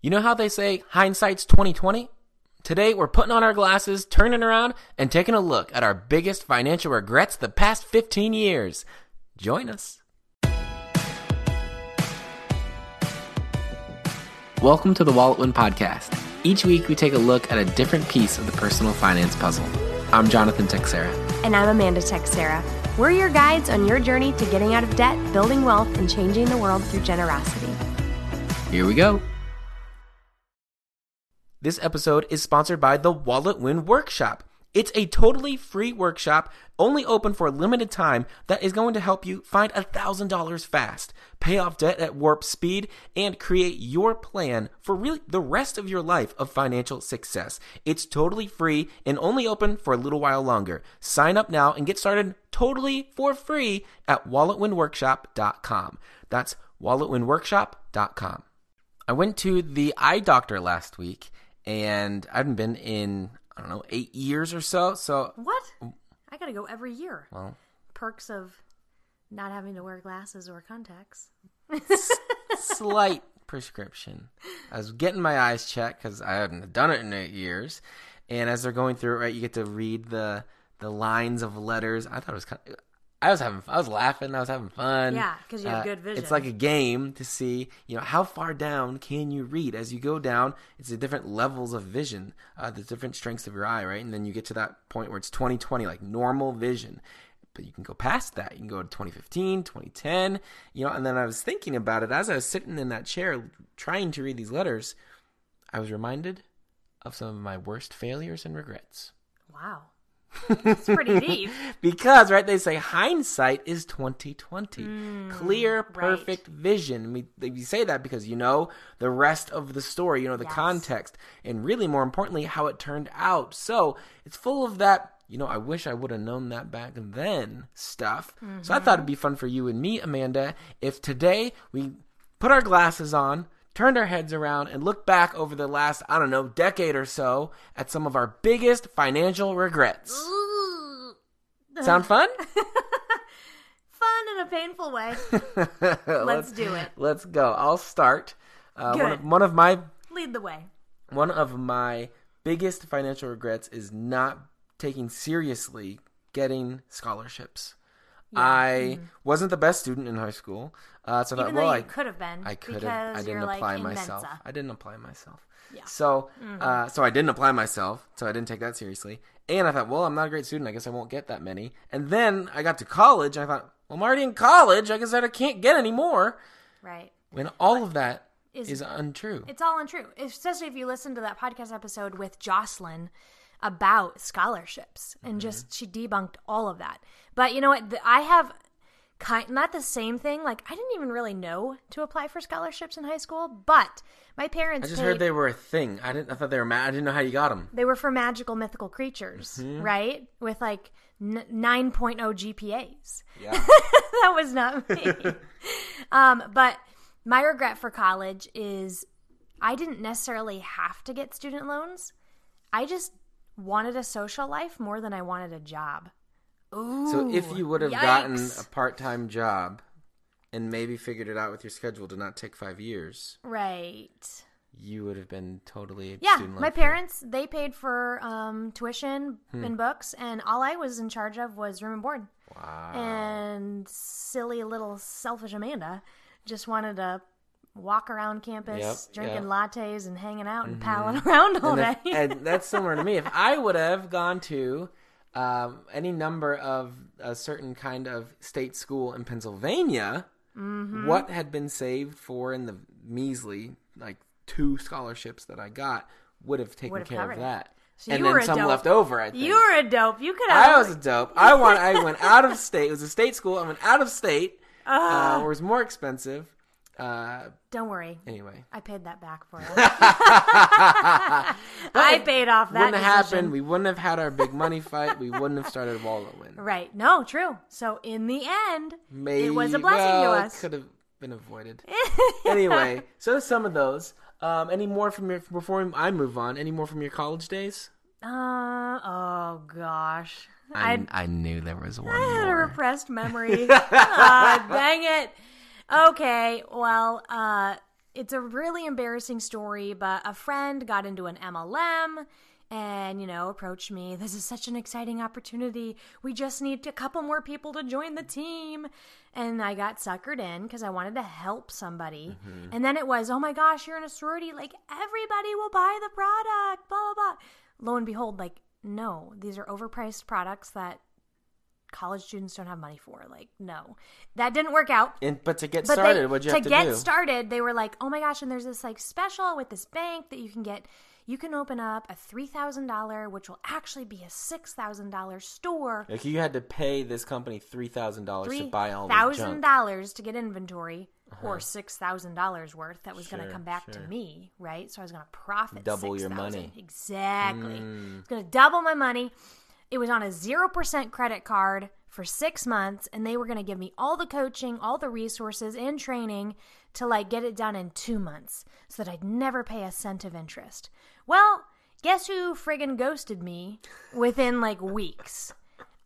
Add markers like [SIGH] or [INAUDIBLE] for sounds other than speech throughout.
You know how they say hindsight's 2020? Today we're putting on our glasses, turning around, and taking a look at our biggest financial regrets the past 15 years. Join us. Welcome to the Wallet Win Podcast. Each week we take a look at a different piece of the personal finance puzzle. I'm Jonathan Teixeira. And I'm Amanda Teixeira. We're your guides on your journey to getting out of debt, building wealth, and changing the world through generosity. Here we go. This episode is sponsored by the Wallet Win Workshop. It's a totally free workshop, only open for a limited time, that is going to help you find $1,000 fast, pay off debt at warp speed, and create your plan for really the rest of your life of financial success. It's totally free and only open for a little while longer. Sign up now and get started totally for free at walletwinworkshop.com. That's walletwinworkshop.com. I went to the eye doctor last week and I haven't been in I don't know eight years or so. So What? I gotta go every year. well, Perks of not having to wear glasses or contacts. slight prescription. I was getting my eyes checked because I hadn't done it in eight years, and as they're going through it, right, you get to read the the lines of letters. I thought it was kind. Of, I was having, I was laughing, I was having fun. Yeah, because you have good vision. It's like a game to see, you know, how far down can you read as you go down. It's the different levels of vision, uh, the different strengths of your eye, right? And then you get to that point where it's 2020, like normal vision. But you can go past that. You can go to 2015, 2010, you know. And then I was thinking about it as I was sitting in that chair trying to read these letters. I was reminded of some of my worst failures and regrets. Wow. It's pretty [LAUGHS] deep. because right they say hindsight is 2020 clear Mm, right. perfect vision we, we say that because you know the rest of the story you know the Yes. context and really more importantly how it turned out so it's full of that you know i wish i would have known that back then stuff so i thought it'd be fun for you and me amanda if today we put our glasses on turned our heads around and looked back over the last i don't know decade or so at some of our biggest financial regrets Sound fun? [LAUGHS] Fun in a painful way. [LAUGHS] let's, do it. Let's go. I'll start. Uh, one, of, one of my Lead the way. one of my biggest financial regrets is not taking seriously getting scholarships. I wasn't the best student in high school, uh, so I thought, well, I could have been. I could have. I didn't apply like, myself. Mensa. I didn't apply myself. Yeah. Mm-hmm. So, uh, so I didn't apply myself. So I didn't take that seriously. And I thought, well, I'm not a great student. I guess I won't get that many. And then I got to college. And I thought, well, I'm already in college. I guess I can't get any more. Right. When all of that Is- is, untrue. It's all untrue. Especially if you listen to that podcast episode with Jocelyn about scholarships and just she debunked all of that. But you know what? I have kind not the same thing. Like I didn't even really know to apply for scholarships in high school, but my parents I just paid, heard they were a thing. I didn't. I thought they were mad. I didn't know how you got them. they were for magical mythical creatures, Mm-hmm. right? With like n- 9.0 GPAs. Yeah. [LAUGHS] that was not me. [LAUGHS] um, but my regret for college is I didn't necessarily have to get student loans. I just wanted a social life more than I wanted a job. Ooh. so if you would have gotten a part-time job and maybe figured it out with your schedule to not take five years, right. you would have been totally Yeah, student my free. parents they paid for um, tuition Hmm. and books, and all I was in charge of was room and board. Wow. And silly little selfish Amanda just wanted to walk around campus Yep, drinking yep. lattes and hanging out and palling [LAUGHS] around all and, day. and [LAUGHS] that's similar to me. If I would have gone to um, any number of a certain kind of state school in Pennsylvania, Mm-hmm. what had been saved for in the measly like two scholarships that I got would have taken Would have care of it. that, So and then some dope. left over. I think. you were a dope. You could have. I was a dope. I want. I [LAUGHS] went out of state. It was a state school. I went out of state, Ah. uh, it was more expensive. Uh, Don't worry, anyway, I paid that back for you. [LAUGHS] [LAUGHS] I paid off that. wouldn't have decision. happened. We wouldn't have had our big money fight. We wouldn't have started Wallet Win. Right. No, true. So in the end, Maybe it was a blessing well, to us. Could have been avoided. [LAUGHS] anyway, so some of those. Um, any more from your before I move on? Any more from your college days? Uh, oh gosh. I, I, I knew there was one I had a repressed memory. Ah, dang it. Okay, well, uh, it's a really embarrassing story, but a friend got into an MLM and, you know, approached me. This is such an exciting opportunity. We just need a couple more people to join the team. And I got suckered in because I wanted to help somebody. And then it was, oh my gosh, you're in a sorority. Like, everybody will buy the product, blah, blah, blah. Lo and behold, like, no, these are overpriced products that college students don't have money for. Like, no, that didn't work out. And but to get But started, they, what'd you to to get do? started, they were like, "Oh my gosh!" And there's this like special with this bank that you can get. You can open up a three thousand dollar, which will actually be a six thousand dollar store. like you had to pay this company three thousand dollars to buy all thousand dollars to get inventory, or six thousand dollars worth that was going to come back to me, right? So I was going to profit Double your $6,000. money. Mm. Exactly. It's going to double my money. It was on a zero percent credit card for six months, and they were going to give me all the coaching, all the resources, and training to like get it done in two months, so that I'd never pay a cent of interest. Well, guess who friggin' ghosted me within like weeks?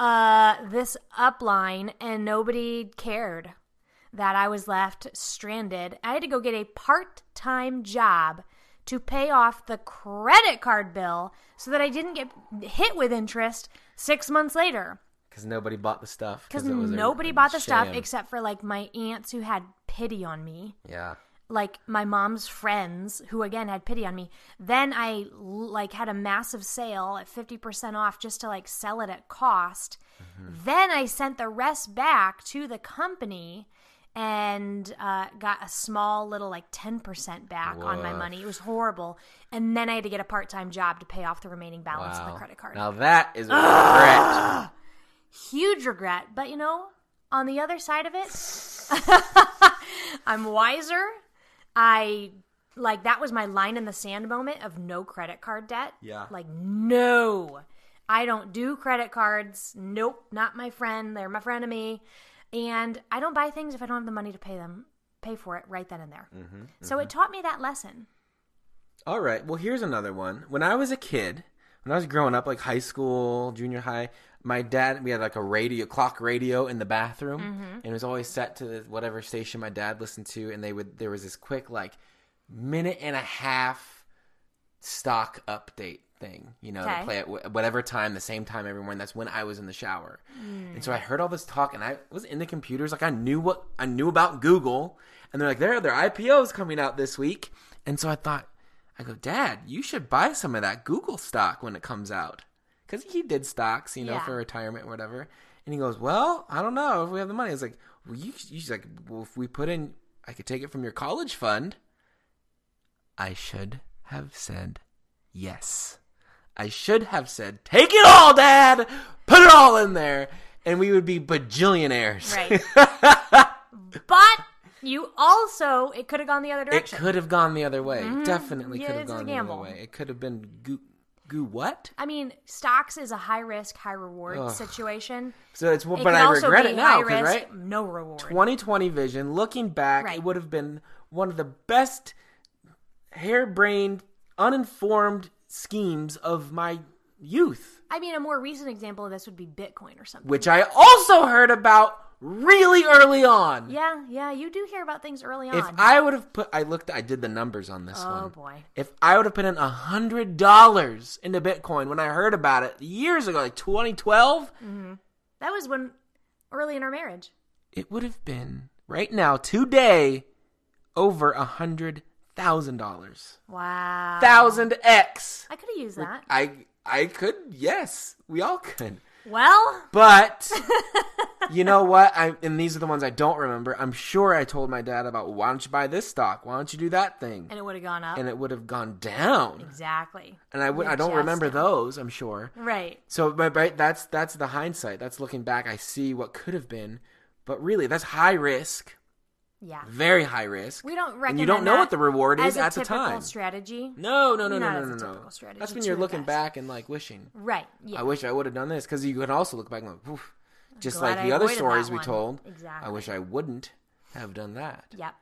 uh this upline and nobody cared that I was left stranded. I had to go get a part-time job to pay off the credit card bill so that I didn't get hit with interest 6 months later. Because nobody bought the stuff. a- nobody a bought the stuff except for like my aunts who had pity on me. Yeah. like my mom's friends who again had pity on me. Then i like had a massive sale at 50% off just to like sell it at cost. Mm-hmm. Then i sent the rest back to the company and uh, got a small little like 10% back on my money it was horrible and then i had to get a part-time job to pay off the remaining balance on Wow. the credit card Now that is a regret. huge regret. But you know, on the other side of it, [LAUGHS] I'm wiser. I like that was my line in the sand moment of no credit card debt. Yeah. Like no. I don't do credit cards. Nope, not my friend. They're my frenemy. And I don't buy things if I don't have the money to pay them pay for it right then and there. Mm-hmm, So it taught me that lesson. All right. Well, here's another one. When I was a kid, when I was growing up, like high school, junior high, my dad, we had like a radio, clock radio in the bathroom, Mm-hmm. and it was always set to the, whatever station my dad listened to, and they would, there was this quick like minute and a half stock update thing, you know, Okay. play at whatever time, the same time every morning. That's when I was in the shower, Mm. and so I heard all this talk, and I was into computers, like I knew what I knew about Google, and they're like, there, are IPOs coming out this week, and so I thought. I go, Dad, you should buy some of that Google stock when it comes out. Because he did stocks, you know, Yeah. for retirement or whatever. And he goes, Well, I don't know if we have the money. I was like, Well, you, you she's like, Well, if we put in, I could take it from your college fund. I should have said yes. I should have said, Take it all, Dad! Put it all in there! And we would be bajillionaires. Right. [LAUGHS] but you also it could have gone the other direction. It could have gone the other way. Definitely Mm-hmm. Yeah, could have gone the other way. It could have been goo, goo what? I mean, stocks is a high risk, high reward Ugh. situation. So it's It but I regret it now, risk, right? no reward. 2020 vision. Looking back, Right. it would have been one of the best harebrained, uninformed schemes of my youth, I mean, a more recent example of this would be Bitcoin or something. which I also heard about really early on. yeah, yeah, you do hear about things early on. If I would have put, I looked, I did the numbers on this oh one. boy, If I would have put in a hundred dollars into Bitcoin when I heard about it years ago, like 2012, mm-hmm. that was when early in our marriage. it would have been right now today over a hundred thousand dollars. Wow, Thousand X. I could have used that. I I could yes, we all could. Well, But [LAUGHS] you know what? I and these are the ones I don't remember. I'm sure I told my dad about why don't you buy this stock? Why don't you do that thing? and it would have gone up. And it would have gone down. exactly. And I would I don't remember down. those. I'm sure. Right. So, but right, that's that's the hindsight. That's looking back. I see what could have been, but really, that's high risk, Yeah. very high risk. We don't recommend. and you don't know what the reward is at the time. strategy. No, no, no, no, no, no, no. strategy That's when you're looking back and like wishing. Right. Yeah. I wish I would have done this because you can also look back and Oof. just Glad like I the other stories we told. Exactly. I wish I wouldn't have done that. Yep.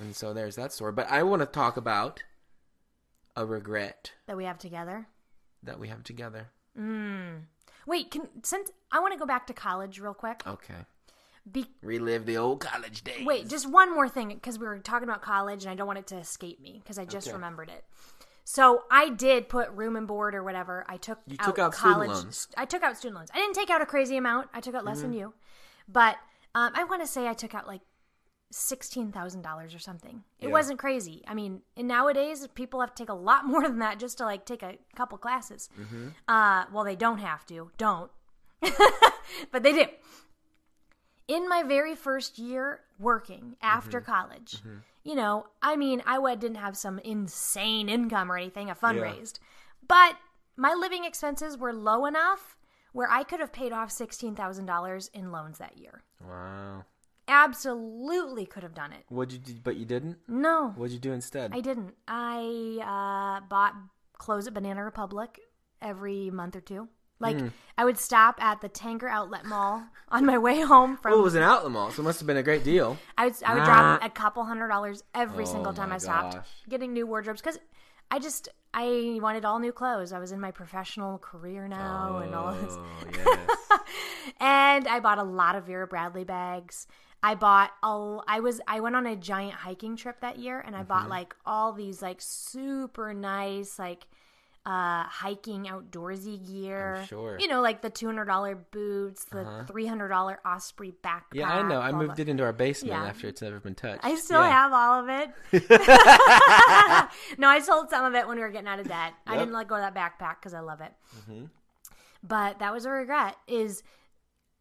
And so there's that story. But I want to talk about a regret That we have together. that we have together. Mm. Wait, can since I want to go back to college real quick. Okay. Be- Relive the old college days. Wait, just one more thing because we were talking about college and I don't want it to escape me because I just Okay. remembered it. So I did put room and board or whatever. I took You out took out student college. loans. I took out student loans. I didn't take out a crazy amount. I took out less Mm-hmm. than you, but um, I want to say I took out like sixteen thousand dollars or something. It Yeah. wasn't crazy. I mean, and nowadays people have to take a lot [LAUGHS] more than that just to like take a couple classes. Mm-hmm. Uh, well, they don't have to. Don't, [LAUGHS] but they do. In my very first year working after Mm-hmm. college, you know, I mean, I didn't have some insane income or anything, a fundraised, but my living expenses were low enough where I could have paid off $16,000 in loans that year. Wow. Absolutely could have done it. What'd you do? But you didn't? No, What'd you do instead? I didn't. I uh, bought clothes at Banana Republic every month or two. Like, Hmm. I would stop at the Tanger Outlet Mall on my way home from well, it was an outlet mall, so it must have been a great deal. I would I would drop a couple hundred dollars every Oh single time I stopped gosh. getting new wardrobes because I just I wanted all new clothes. I was in my professional career now and all this, Oh, [LAUGHS] yes. and I bought a lot of Vera Bradley bags. I bought all I was I went on a giant hiking trip that year and I Mm-hmm. bought like all these like super nice like uh hiking outdoorsy gear. Sure. Uh-huh. You know, like the two hundred dollar boots, the three hundred dollar Osprey backpack. yeah, I know. I moved the- it into our basement Yeah. after it's never been touched. I still Yeah. have all of it. [LAUGHS] no, I sold some of it when we were getting out of debt. I didn't let go of that backpack because I love it. Mm-hmm. But that was a regret. Is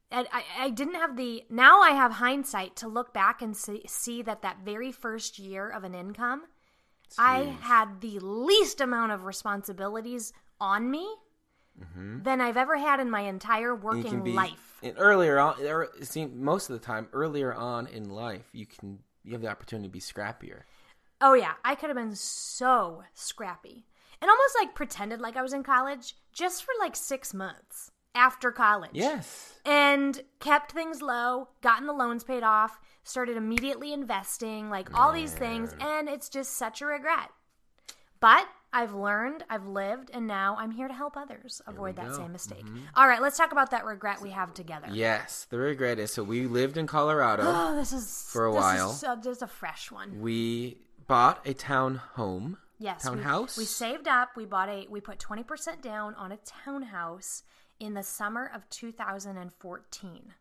and I, I didn't have the now I have hindsight to look back and see, see that that very first year of an income, I had the least amount of responsibilities on me than I've ever had in my entire Mm-hmm. Working be life. and earlier on. er, seems most of the time, earlier on in life, you can you have the opportunity to be scrappier. Oh yeah, I could have been so scrappy. And almost like pretended like I was in college just for like 6 months after college. Yes. And kept things low, gotten the loans paid off, started immediately investing, like all these things, and it's just such a regret. But I've learned, I've lived, and now I'm here to help others avoid that go. same mistake. All right, let's talk about that regret we have together. Yes. The regret is so we lived in Colorado. Oh, [GASPS] this is For a this while. Is so, just a fresh one. we bought a town home. Yes, we- Townhouse? We, saved up. We bought a. We put twenty percent down on a townhouse in the summer of 2014.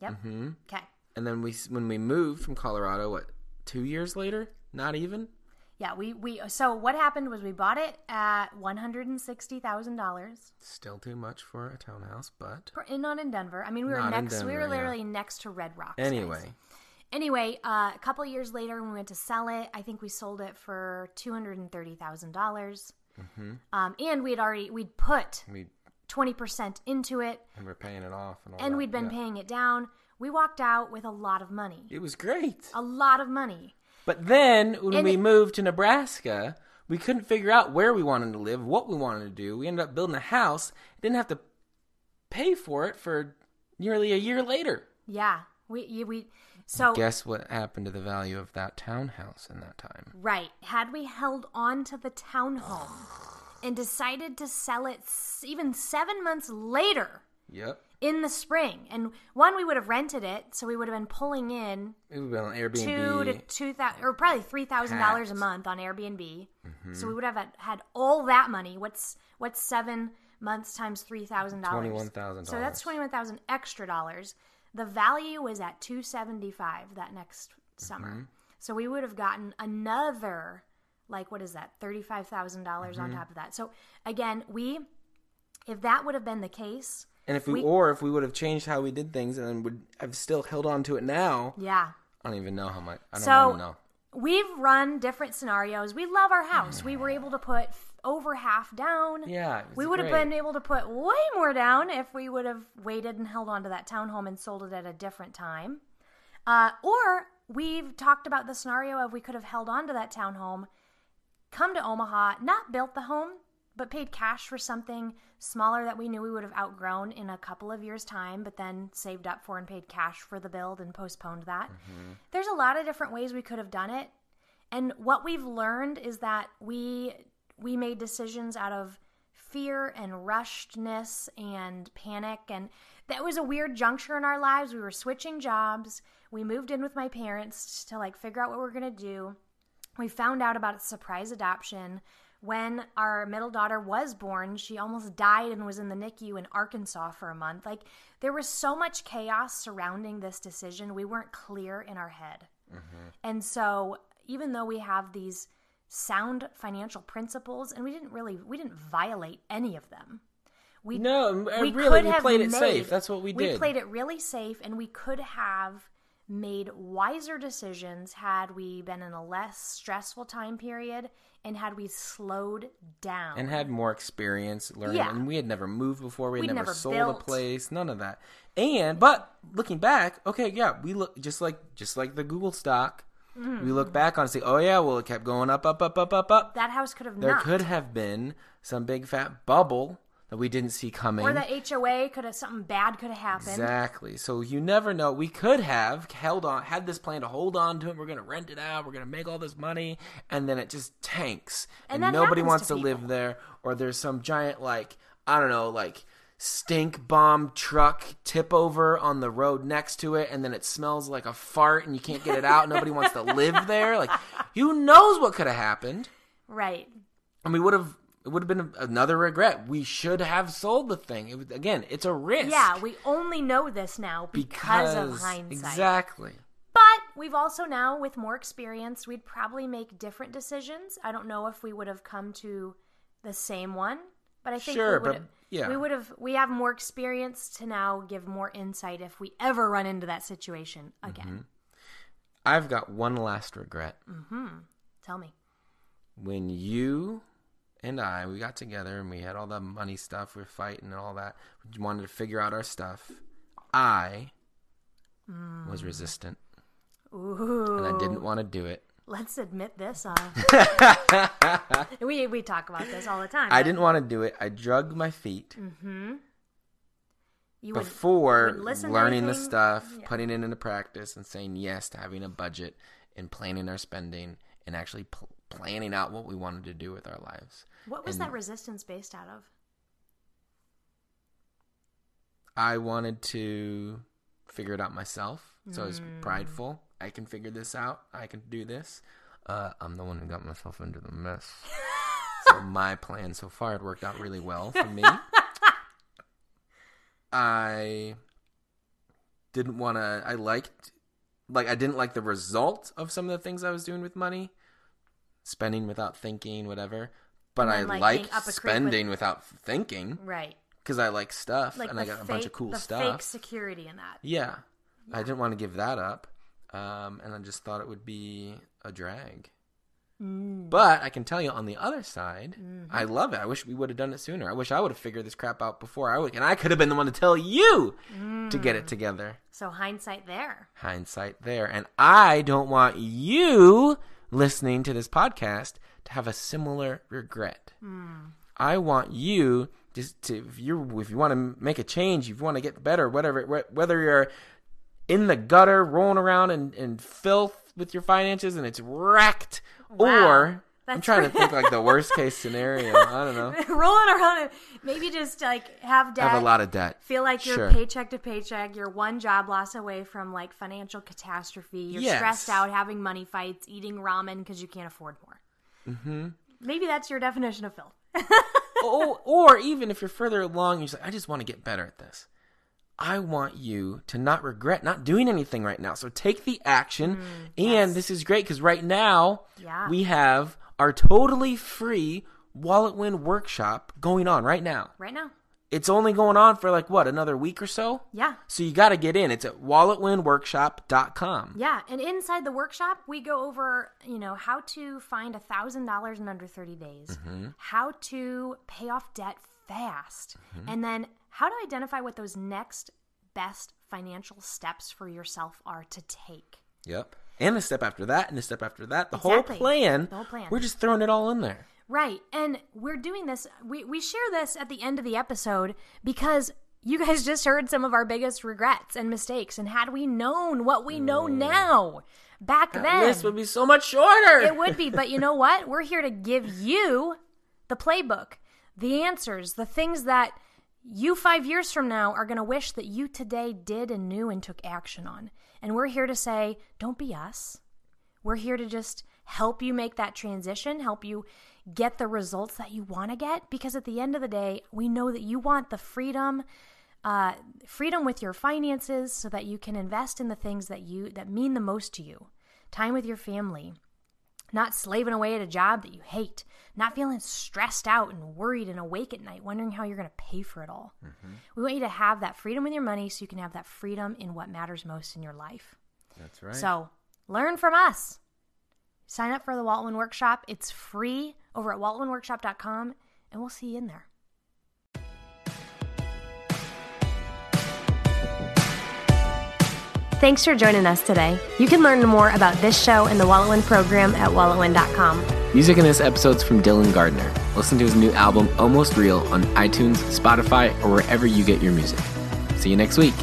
Yep. Mm-hmm. Okay. And then we when we moved from Colorado, what two years later? Not even. Yeah. We we. So what happened was we bought it at one hundred and sixty thousand dollars. Still too much for a townhouse, but In not in Denver. I mean, we were Not next. we Denver, were yeah. literally next to Red Rocks. guys. anyway. Anyway, uh, a couple years later, when we went to sell it, I think we sold it for two hundred and thirty thousand dollars. Mm-hmm. Um, and we'd already we'd put twenty percent into it. and we're paying it off and all and we'd been yeah. paying it down. We walked out with a lot of money. It was great. A lot of money. But then when And we it- moved to Nebraska, we couldn't figure out where we wanted to live, what we wanted to do. We ended up building a house. Didn't have to pay for it for nearly a year later. Yeah. We we so Guess what happened to the value of that townhouse in that time? right, had we held on to the townhome and decided to sell it even 7 months later Yep. in the spring. And one we would have rented it, so we would have been pulling in It would have been on 2 to 2000 or probably $3,000 a month on Airbnb. Mm-hmm. So we would have had, all that money. What's what's 7 months times $3,000? $21,000. So that's twenty one thousand extra dollars. The value was at two seventy five that next summer. Mm-hmm. So we would have gotten another like what is that thirty five thousand dollars Mm-hmm. on top of that. So again, we if that would have been the case, And if we, we- or if we would have changed how we did things and would have still held on to it now, yeah. I don't even know how much. I don't So- know. We've run different scenarios. We love our house. We were able to put over half down. Yeah, We would have been able to put way more down if we would have waited and held on to that townhome and sold it at a different time. Uh, or we've talked about the scenario of we could have held on to that townhome, come to Omaha, not built the home, but paid cash for something smaller that we knew we would have outgrown in a couple of years' time, but then saved up for and paid cash for the build and postponed that. Mm-hmm. There's a lot of different ways we could have done it. And what we've learned is that we we made decisions out of fear and rushedness and panic. And that was a weird juncture in our lives. We were switching jobs. We moved in with my parents to like figure out what we we're going to do. We found out about a surprise adoption. When our middle daughter was born, she almost died and was in the NICU in Arkansas for a month. Like, there was so much chaos surrounding this decision. We weren't clear in our head. Mm-hmm. And so, even though we have these sound financial principles, and we didn't really, we didn't violate any of them. We No, we really, could we have played it safe. That's what we did. We played it really safe, and we could have made wiser decisions had we been in a less stressful time period and had we slowed down. and had more experience learning. Yeah. And we had never moved before. We had We'd never, never sold built. a place. None of that. And but looking back, okay, yeah, we look just like just like the Google stock. Mm-hmm. We look back on and say, oh yeah, well it kept going up, up, up, up, up, up. that house could have There not. could have been some big fat bubble that we didn't see coming. or the HOA could have something bad could have happened. Exactly. So you never know. We could have held on, had this plan to hold on to it. We're going to rent it out. We're going to make all this money, and then it just tanks, And and, nobody wants to to, live there. Or there's some giant like I don't know, like stink bomb truck tip over on the road next to it, and then it smells like a fart, and you can't get it out. [LAUGHS] Nobody wants to live there. Like who knows what could have happened? Right. And we would have. It would have been another regret. We should have sold the thing. It was, again, it's a risk. Yeah, we only know this now because, of hindsight. Exactly. But we've also now, with more experience, we'd probably make different decisions. I don't know if we would have come to the same one, but I think Sure, we would have, yeah. we would have. We have more experience to now give more insight if we ever run into that situation again. Mm-hmm. I've got one last regret. Mm-hmm. Tell me. When you and I we got together and we had all the money stuff, we were fighting and all that. We wanted to figure out our stuff. I was resistant Ooh, and I didn't want to do it. let's admit this. Uh, [LAUGHS] we we talk about this all the time. I didn't want to do it. I drugged my feet You before wouldn't learning the stuff, Yeah. putting it into practice, and saying yes to having a budget and planning our spending and actually pl- planning out what we wanted to do with our lives. what was and- that resistance based out of? I wanted to figure it out myself. So I was Mm. prideful. I can figure this out. I can do this. Uh, I'm the one who got myself into the mess. [LAUGHS] so my plan so far had worked out really well for me. [LAUGHS] I didn't want to. I liked, like, I didn't like the result of some of the things I was doing with money, spending without thinking, whatever. But And I then, like, liked being up a creek with- spending without thinking Right. because I like stuff Like and I got a bunch of cool the stuff. fake security in that. Yeah. I didn't want to give that up. Um, and I just thought it would be a drag. Mm. But I can tell you on the other side, Mm-hmm. I love it. I wish we would have done it sooner. I wish I would have figured this crap out before I would, and I could have been the one to tell you to get it Mm. together. So hindsight there. Hindsight there. And I don't want you listening to this podcast to have a similar regret. I want you just to if you if you want to make a change, if you want to get better, whatever whether you're in the gutter rolling around in, in filth with your finances and it's wrecked Wow. or I'm That's trying to think like the worst case scenario. I don't know. [LAUGHS] Rolling around and maybe just like have debt. have a lot of debt. Feel like you're Sure. paycheck to paycheck. You're one job loss away from like financial catastrophe. You're Yes. stressed out, having money fights, eating ramen because you can't afford more. Mm-hmm. Maybe that's your definition of filth. [LAUGHS] or, or even if you're further along, you're like, I just want to get better at this. I want you to not regret not doing anything right now. So take the action. and this is great because right now Yeah. we have our totally free Wallet Win workshop going on right now. right now. It's only going on for like what, another week or so? Yeah. So you got to get in. It's at walletwinworkshop.com. Yeah, and inside the workshop, we go over, you know, how to find a thousand dollars in under thirty days, Mm-hmm. how to pay off debt fast, Mm-hmm. and then how to identify what those next best financial steps for yourself are to take. Yep. And a step after that, and a step after that. The Exactly. whole plan. The whole plan. We're just throwing it all in there. Right, and we're doing this. We we share this at the end of the episode because. You guys just heard some of our biggest regrets and mistakes, and had we known what we know mm. now back That then, This would be so much shorter. It would be, but you know [LAUGHS] what? We're here to give you the playbook, the answers, the things that you five years from now are going to wish that you today did and knew and took action on. And we're here to say, don't be us. We're here to just help you make that transition, help you get the results that you want to get. Because at the end of the day, we know that you want the freedom, uh, freedom with your finances, so that you can invest in the things that you that mean the most to you. Time with your family, not slaving away at a job that you hate, not feeling stressed out and worried and awake at night, wondering how you're going to pay for it all. Mm-hmm. We want you to have that freedom with your money so you can have that freedom in what matters most in your life. That's right. So learn from us. Sign up for the Wallet Win Workshop. It's free over at walletwinworkshop.com, and we'll see you in there. Thanks for joining us today. You can learn more about this show and the Wallet Win program at walletwin.com. Music in this episode's from Dylan Gardner. Listen to his new album, Almost Real, on iTunes, Spotify, or wherever you get your music. See you next week.